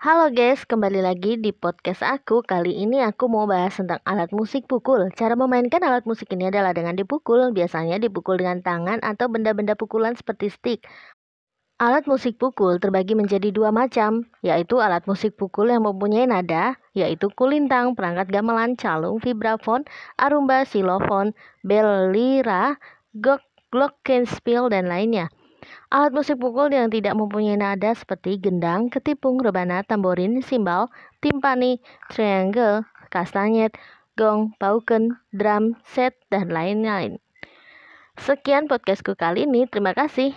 Halo guys, kembali lagi di podcast aku. Kali ini aku mau bahas tentang alat musik pukul. Cara memainkan alat musik ini adalah dengan dipukul, biasanya dipukul dengan tangan atau benda-benda pukulan seperti stick. Alat musik pukul terbagi menjadi dua macam, yaitu alat musik pukul yang mempunyai nada, yaitu kulintang, perangkat gamelan, calung, vibrafon, arumba, silofon, bel, lira, gok, glockenspiel, dan lainnya. Alat musik pukul yang tidak mempunyai nada seperti gendang, ketipung, rebana, tamborin, simbal, timpani, triangle, kastanyet, gong, pauken, drum, set, dan lain-lain. Sekian podcastku kali ini. Terima kasih.